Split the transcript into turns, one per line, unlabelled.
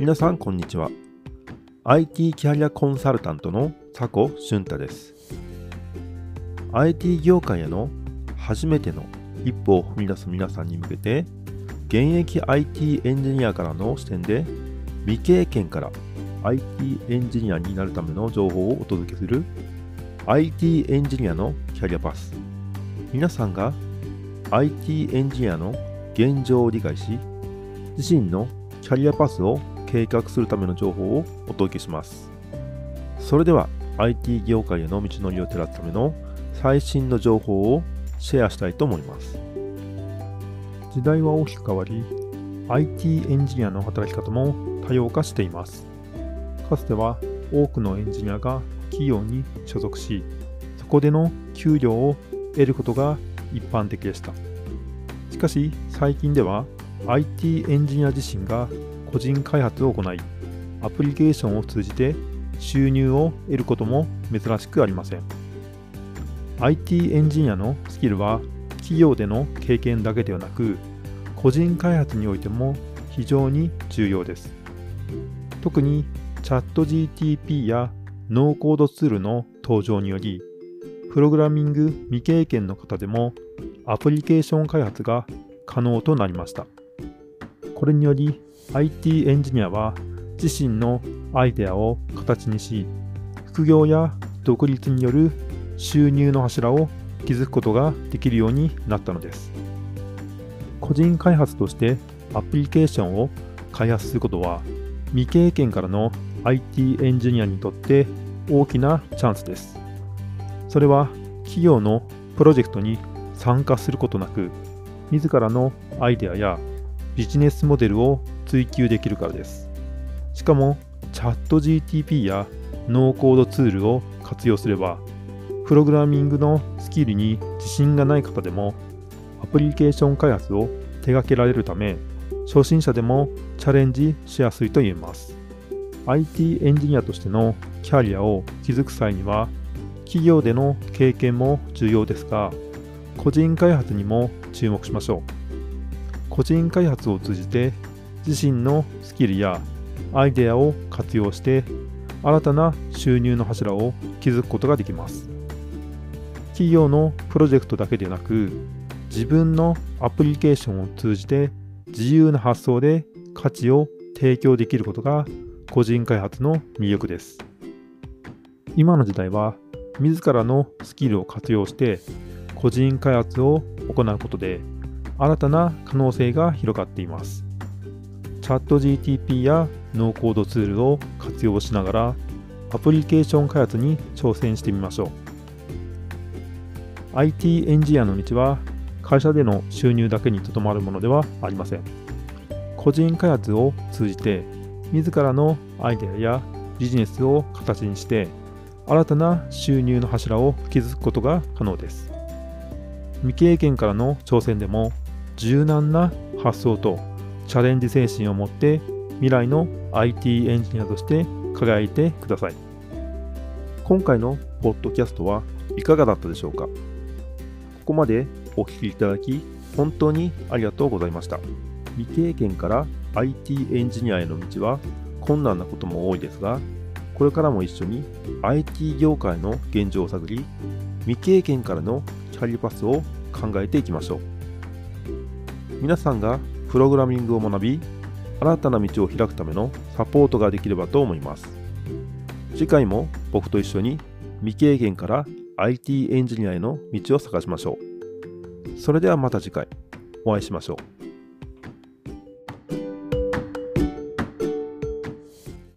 皆さんこんにちは。IT キャリアコンサルタントの佐古俊太です。IT 業界への初めての一歩を踏み出す皆さんに向けて現役 IT エンジニアからの視点で未経験から IT エンジニアになるための情報をお届けする IT エンジニアのキャリアパス。皆さんが IT エンジニアの現状を理解し自身のキャリアパスを計画するための情報をお届けします。それでは IT 業界への道のりを照らすための最新の情報をシェアしたいと思います。
時代は大きく変わり IT エンジニアの働き方も多様化しています。かつては多くのエンジニアが企業に所属しそこでの給料を得ることが一般的でした。しかし最近では IT エンジニア自身が個人開発を行いアプリケーションを通じて収入を得ることも珍しくありません。IT エンジニアのスキルは企業での経験だけではなく個人開発においても非常に重要です。特にチャット GTP やノーコードツールの登場によりプログラミング未経験の方でもアプリケーション開発が可能となりました。これにより IT エンジニアは自身のアイデアを形にし副業や独立による収入の柱を築くことができるようになったのです。個人開発としてアプリケーションを開発することは未経験からの IT エンジニアにとって大きなチャンスです。それは企業のプロジェクトに参加することなく自らのアイデアやビジネスモデルを追求できるからです。しかも、チャット GTP やノーコードツールを活用すれば、プログラミングのスキルに自信がない方でも、アプリケーション開発を手掛けられるため、初心者でもチャレンジしやすいと言えます。IT エンジニアとしてのキャリアを築く際には、企業での経験も重要ですが、個人開発にも注目しましょう。個人開発を通じて自身のスキルやアイデアを活用して新たな収入の柱を築くことができます。企業のプロジェクトだけでなく自分のアプリケーションを通じて自由な発想で価値を提供できることが個人開発の魅力です。今の時代は自らのスキルを活用して個人開発を行うことで新たな可能性が広がっています。チャット GTP やノーコードツールを活用しながらアプリケーション開発に挑戦してみましょう。IT エンジニアの道は会社での収入だけにとどまるものではありません。個人開発を通じて自らのアイデアやビジネスを形にして新たな収入の柱を築くことが可能です。未経験からの挑戦でも柔軟な発想とチャレンジ精神を持って未来の IT エンジニアとして輝いてください。今回のポッドキャストはいかがだったでしょうか？ここまでお聞きいただき本当にありがとうございました。未経験から IT エンジニアへの道は困難なことも多いですが、これからも一緒に IT 業界の現状を探り、未経験からのキャリアパスを考えていきましょう。皆さんがプログラミングを学び新たな道を開くためのサポートができればと思います。次回も僕と一緒に未経験から IT エンジニアへの道を探しましょう。それではまた次回。お会いしましょう。